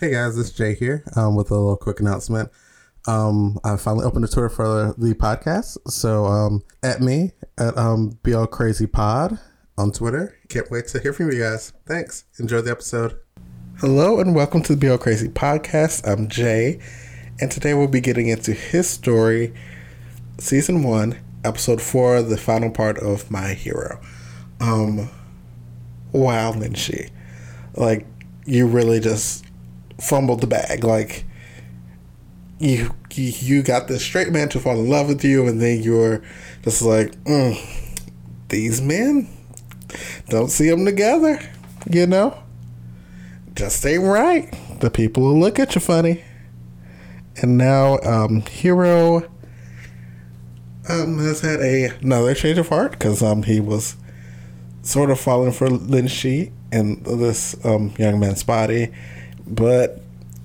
Hey guys, it's Jay here um, with a little quick announcement. Um, I finally opened a Twitter for the podcast, so um, at me at um, BL Crazy Pod on Twitter. Can't wait to hear from you guys. Thanks. Enjoy the episode. Hello and welcome to the BL Crazy Podcast. I'm Jay, and today we'll be getting into HIStory, season one, episode four, the final part of My Hero. Um, wow, Minshi, like you really just fumbled the bag. Like you, you, got this straight man to fall in love with you, and then you're just like, mm, these men don't see them together. You know, just ain't right. The people will look at you funny. And now, um, Hero um, has had a, another change of heart because um, he was sort of falling for Lin Shi and this um, young man's body but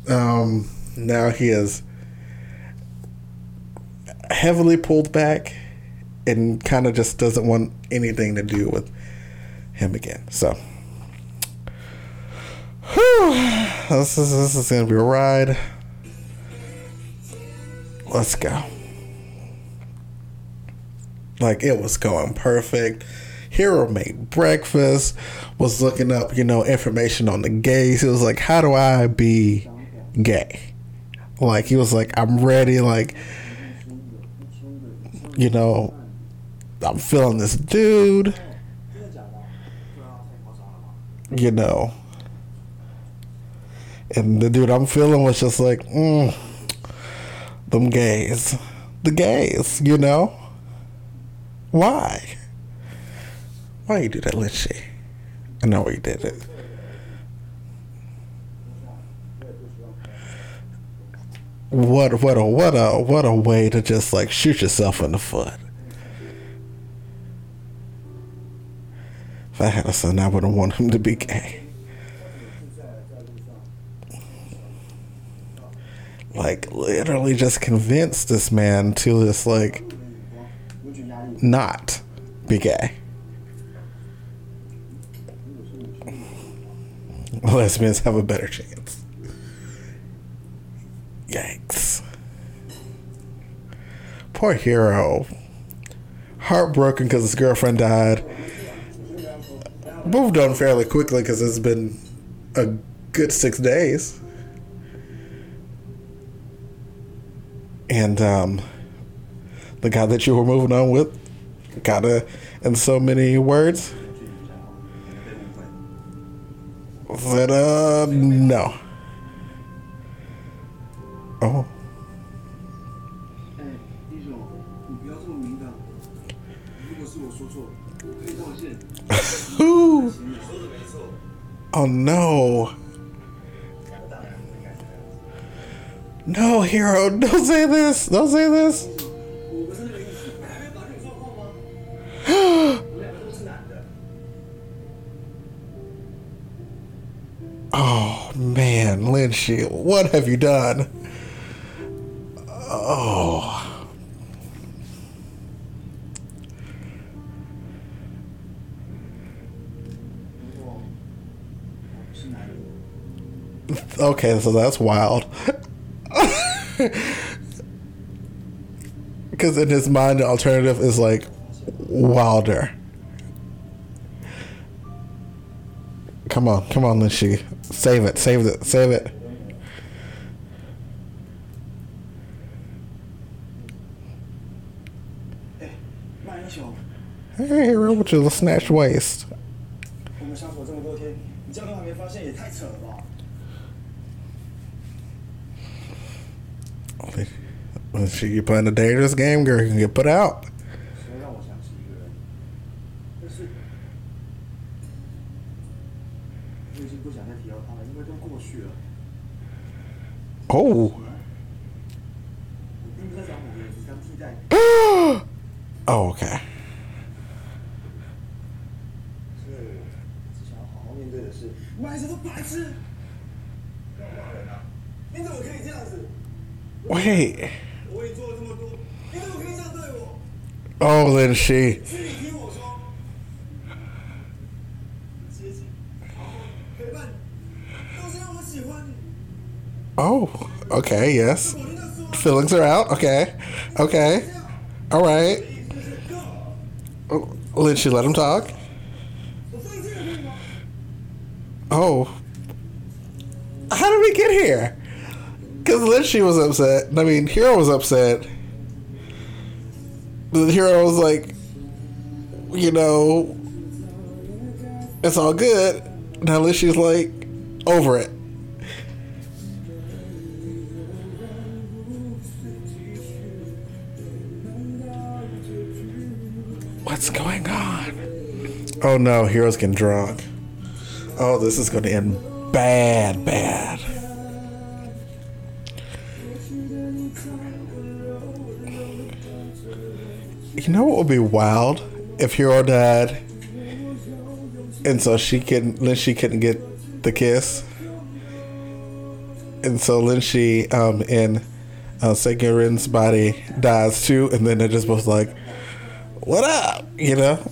um, now he is heavily pulled back and kind of just doesn't want anything to do with him again. So, this is this is gonna be a ride. Let's go. Like it was going perfect. Hero made breakfast, was looking up, you know, information on the gays. He was like, How do I be gay? Like he was like, I'm ready, like you know, I'm feeling this dude. You know. And the dude I'm feeling was just like, mm, them gays. The gays, you know? Why? Why you do that, Lin Shi? I know he did it. What what a what a what a way to just like shoot yourself in the foot. If I had a son, I wouldn't want him to be gay. Like literally just convince this man to just like not be gay. lesbians have a better chance. Yikes. Poor hero. Heartbroken because his girlfriend died. Moved on fairly quickly because it's been a good six days. And um, the guy that you were moving on with, gotta, in so many words, That uh no. Oh. oh no. No, hero, don't say this. Don't say this. Lin what have you done? Oh. Okay, so that's wild. Because in his mind, the alternative is like wilder. Come on, come on, Lindsay. Save it, save it, save it. Hey, hero with your snatched waist. She, you playing a dangerous game, girl. You can get put out. Oh, Oh, then she. Oh, okay, yes. Feelings are out. Okay, okay, all right. Oh, Then she let him talk. Oh, how did we get here? Because she was upset. I mean, Hero was upset. The Hero was like, you know, it's all good. Now she's like, over it. What's going on? Oh no, Hero's getting drunk. Oh, this is going to end bad, bad. You know what would be wild if Hero died, and so she couldn't, then she couldn't get the kiss, and so then she, um, in uh, Segurin's body dies too, and then they're just both like, "What up?" You know.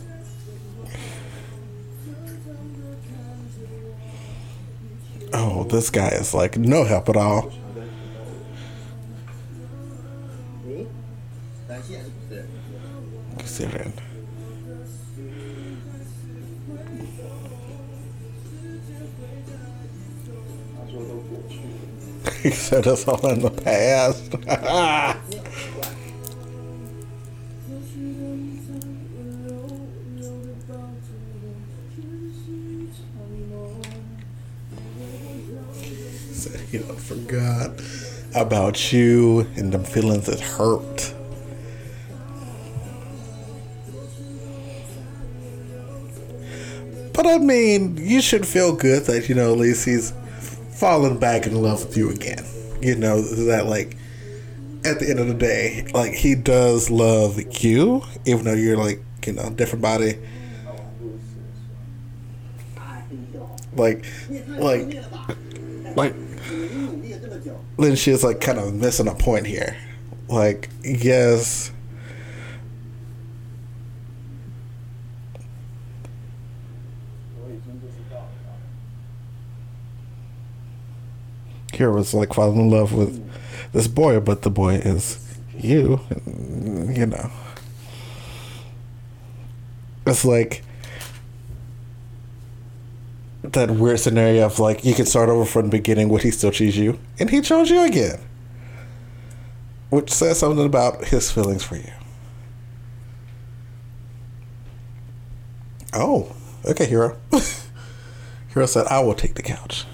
Oh, this guy is like no help at all. He said it's all in the past. said he forgot about you and them feelings that hurt. I mean, you should feel good that, you know, at least he's fallen back in love with you again. You know, that, like, at the end of the day, like, he does love you, even though you're, like, you know, different body. Like, like, like, then she's, like, kind of missing a point here. Like, yes Here was like falling in love with this boy, but the boy is you. You know. It's like that weird scenario of like you can start over from the beginning, would he still choose you? And he chose you again. Which says something about his feelings for you. Oh, okay, Hero. Hero said, I will take the couch.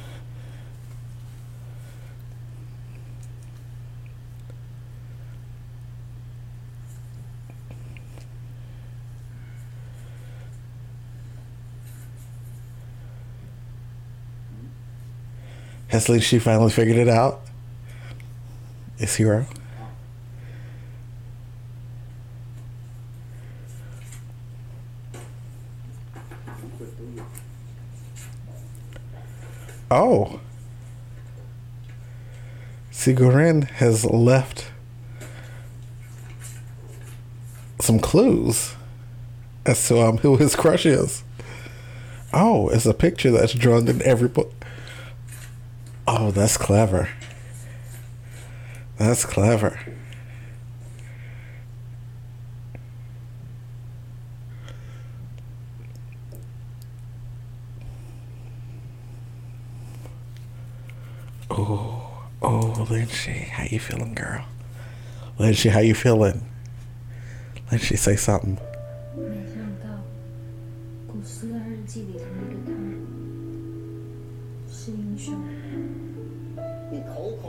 Has Lee she finally figured it out? Is Hero? Oh. Sigurin has left some clues as to um, who his crush is. Oh, it's a picture that's drawn in every book. Oh, that's clever. That's clever. Oh, oh, Lin Shi, how you feeling, girl? Lin Shi, how you feeling? Lin Shi, say something.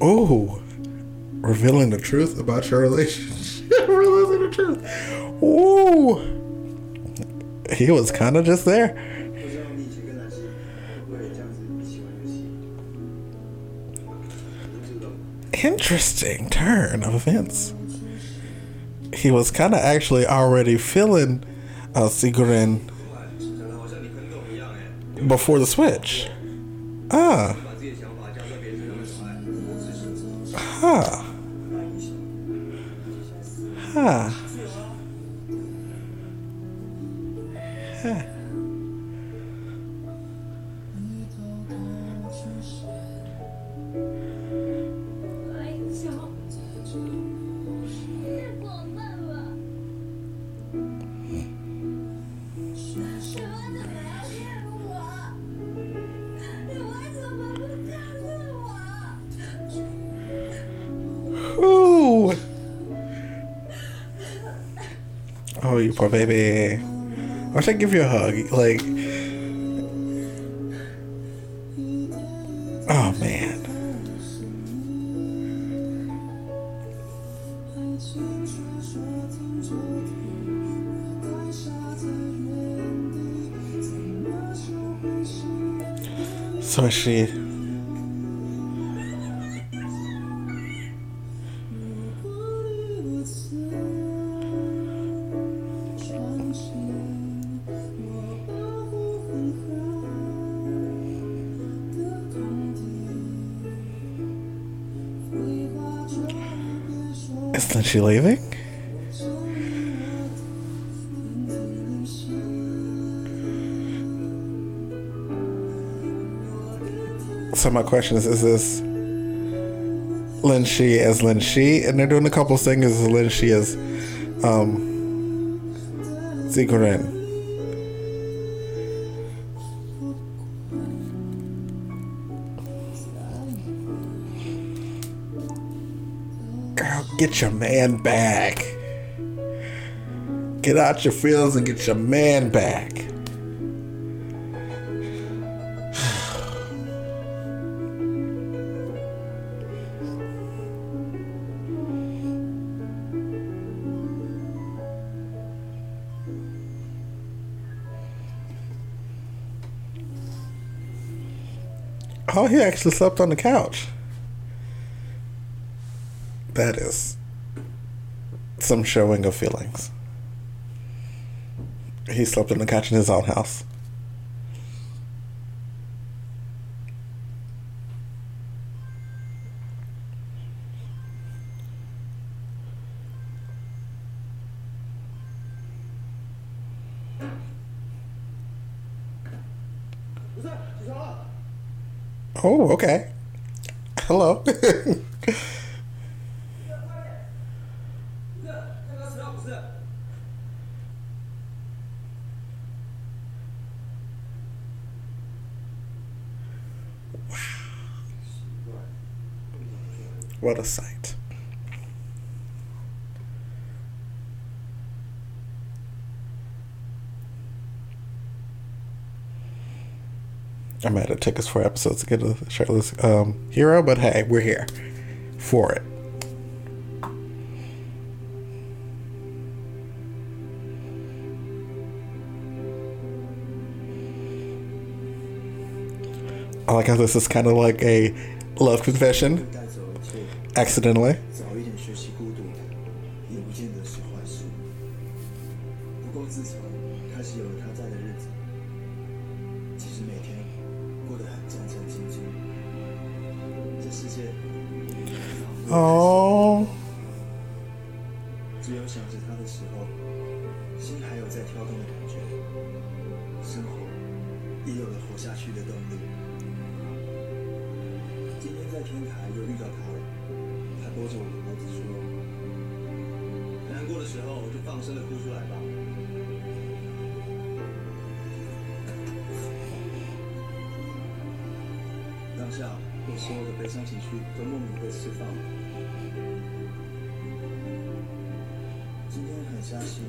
Oh, revealing the truth about your relationship. revealing the truth. Ooh. He was kind of just there. Interesting turn of events. He was kind of actually already feeling a Sigurin before the switch. Ah. You poor baby. I should give you a hug. Like, Isn't she leaving? So my question is: Is this Lin Shi as Lin Shi, and they're doing a couple singers as Lin Shi as um, Zigurin? Get your man back. Get out your feelings and get your man back. Oh, he actually slept on the couch. That is some showing of feelings. He slept on the couch in his own house. Oh, okay. Hello. a sight. I'm mad it took us four episodes to get a Shirtless um, Hero, but hey, we're here for it. I like how this is kind of like a love confession. Accidentally. 早一点学习孤独，也不见得是坏事。不过自从开始有了他在的日子，其实每天过得很战战兢兢。这世界仿佛 Oh, 只有想着他的时候，心还有在跳动的感觉，生活也有了活下去的动力。今天在天台又遇到他了，他勾着我的脖子说：“难过的时候就放声的哭出来吧。”当下我所有的悲伤情绪都莫名被释放。今天很伤心，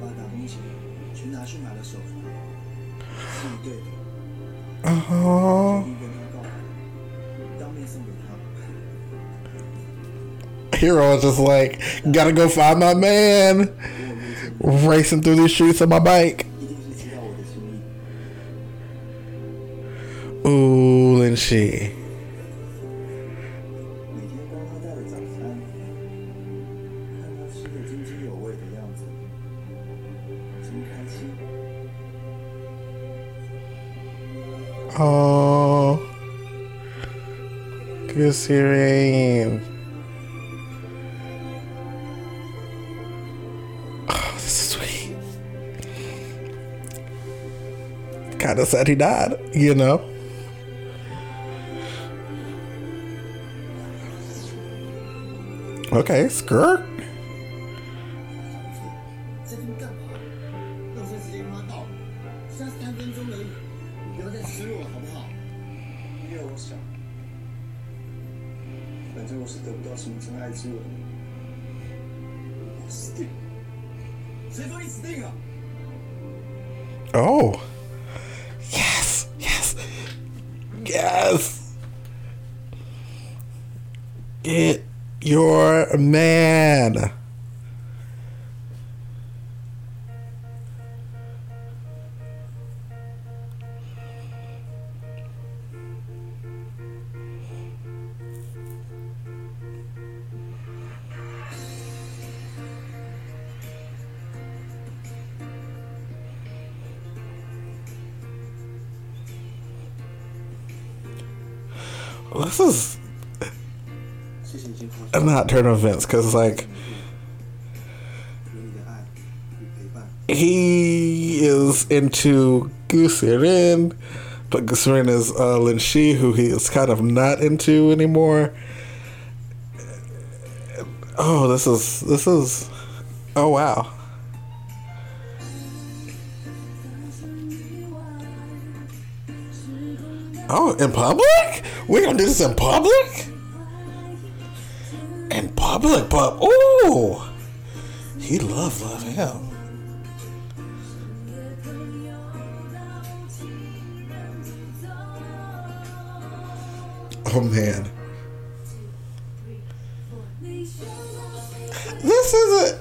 把打工钱全拿去买了手环，是一对的，啊哈决定跟他告白，当面送给他。Hero is just like, gotta go find my man. Racing through these streets on my bike. Ooh, and she. Oh, good Siri. I said he died, you know? Okay, skirt. Oh. Yes. Get your man. this is I'm not turn of events because like he is into Gusirin, but Gusirin is uh, Lin Shi, who he is kind of not into anymore. Oh, this is this is oh wow. Oh, in public? We're gonna do this in public? In public, but oh, he love love him. Oh man. This is it.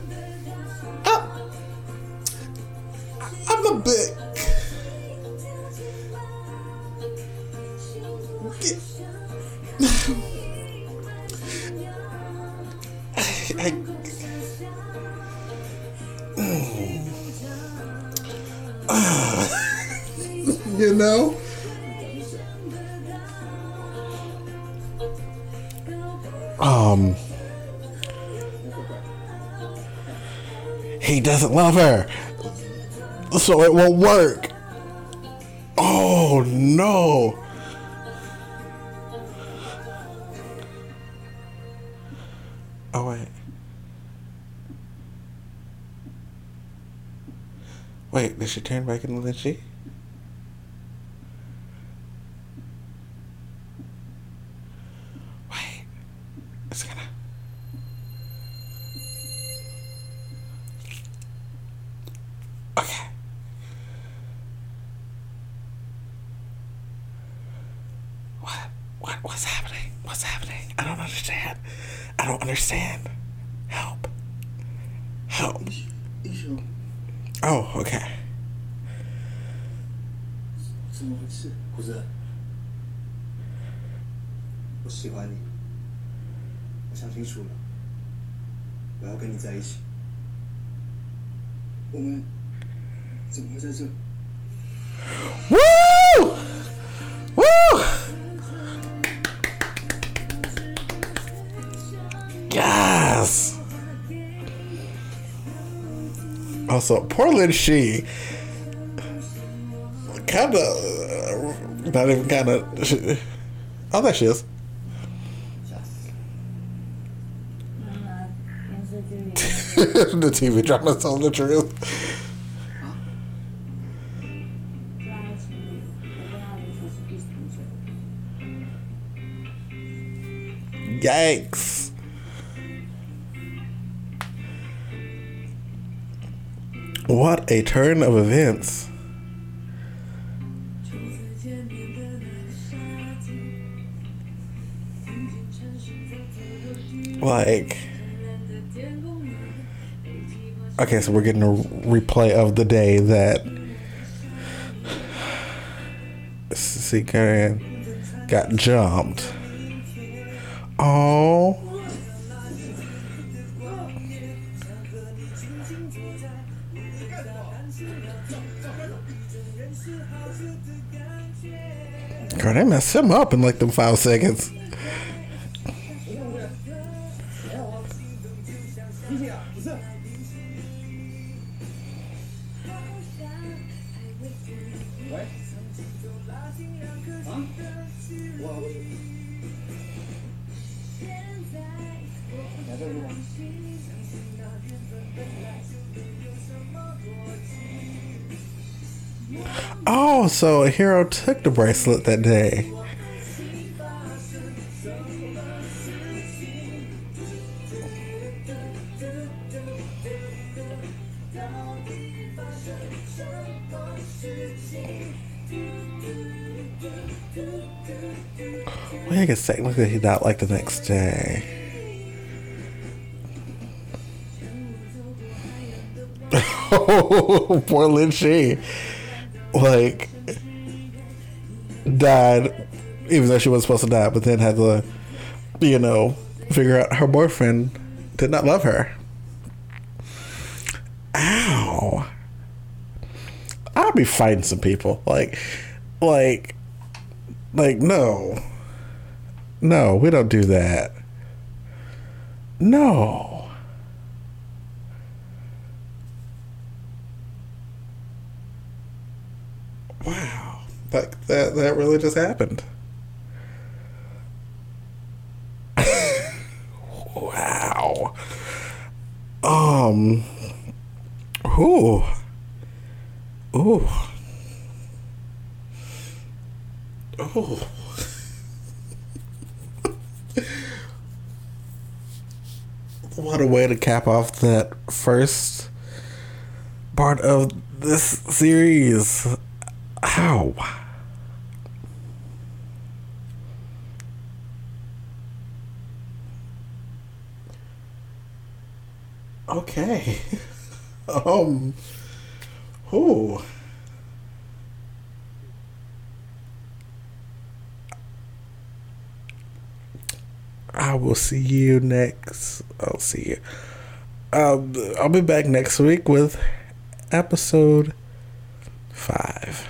I'm a bit. Know? Um. He doesn't love her. So it won't work. Oh no. Oh wait. Wait, did she turn back into Lin Shi? Wait. It's gonna. Okay. What? What? What's happening? What's happening? I don't understand. I don't understand. Help. Help. 英雄， Oh, okay. 怎么回事？胡子，我喜欢你，我想清楚了，我要跟你在一起。我们怎么会在这？ Also, Portland. She kind of, not even kind of. Oh, there she is. the TV drama told the truth. Yikes. What a turn of events. Like, okay, so we're getting a replay of the day that Seekern got jumped. Oh. Girl, they messed him up in like them five seconds. Oh, so a hero took the bracelet that day. Well, I guess technically he died like the next day. Oh, poor Lin Shi. Like, died, even though she wasn't supposed to die, but then had to, you know, figure out her boyfriend did not love her. Ow. I'll be fighting some people. Like, like, like, no. No, we don't do that. No. Wow. That that really just happened. wow. Um Ooh. Ooh. Ooh. what a way to cap off that first part of this series. Ow. Okay. um. Ooh. I will see you next. I'll see you. Um, I'll be back next week with episode five.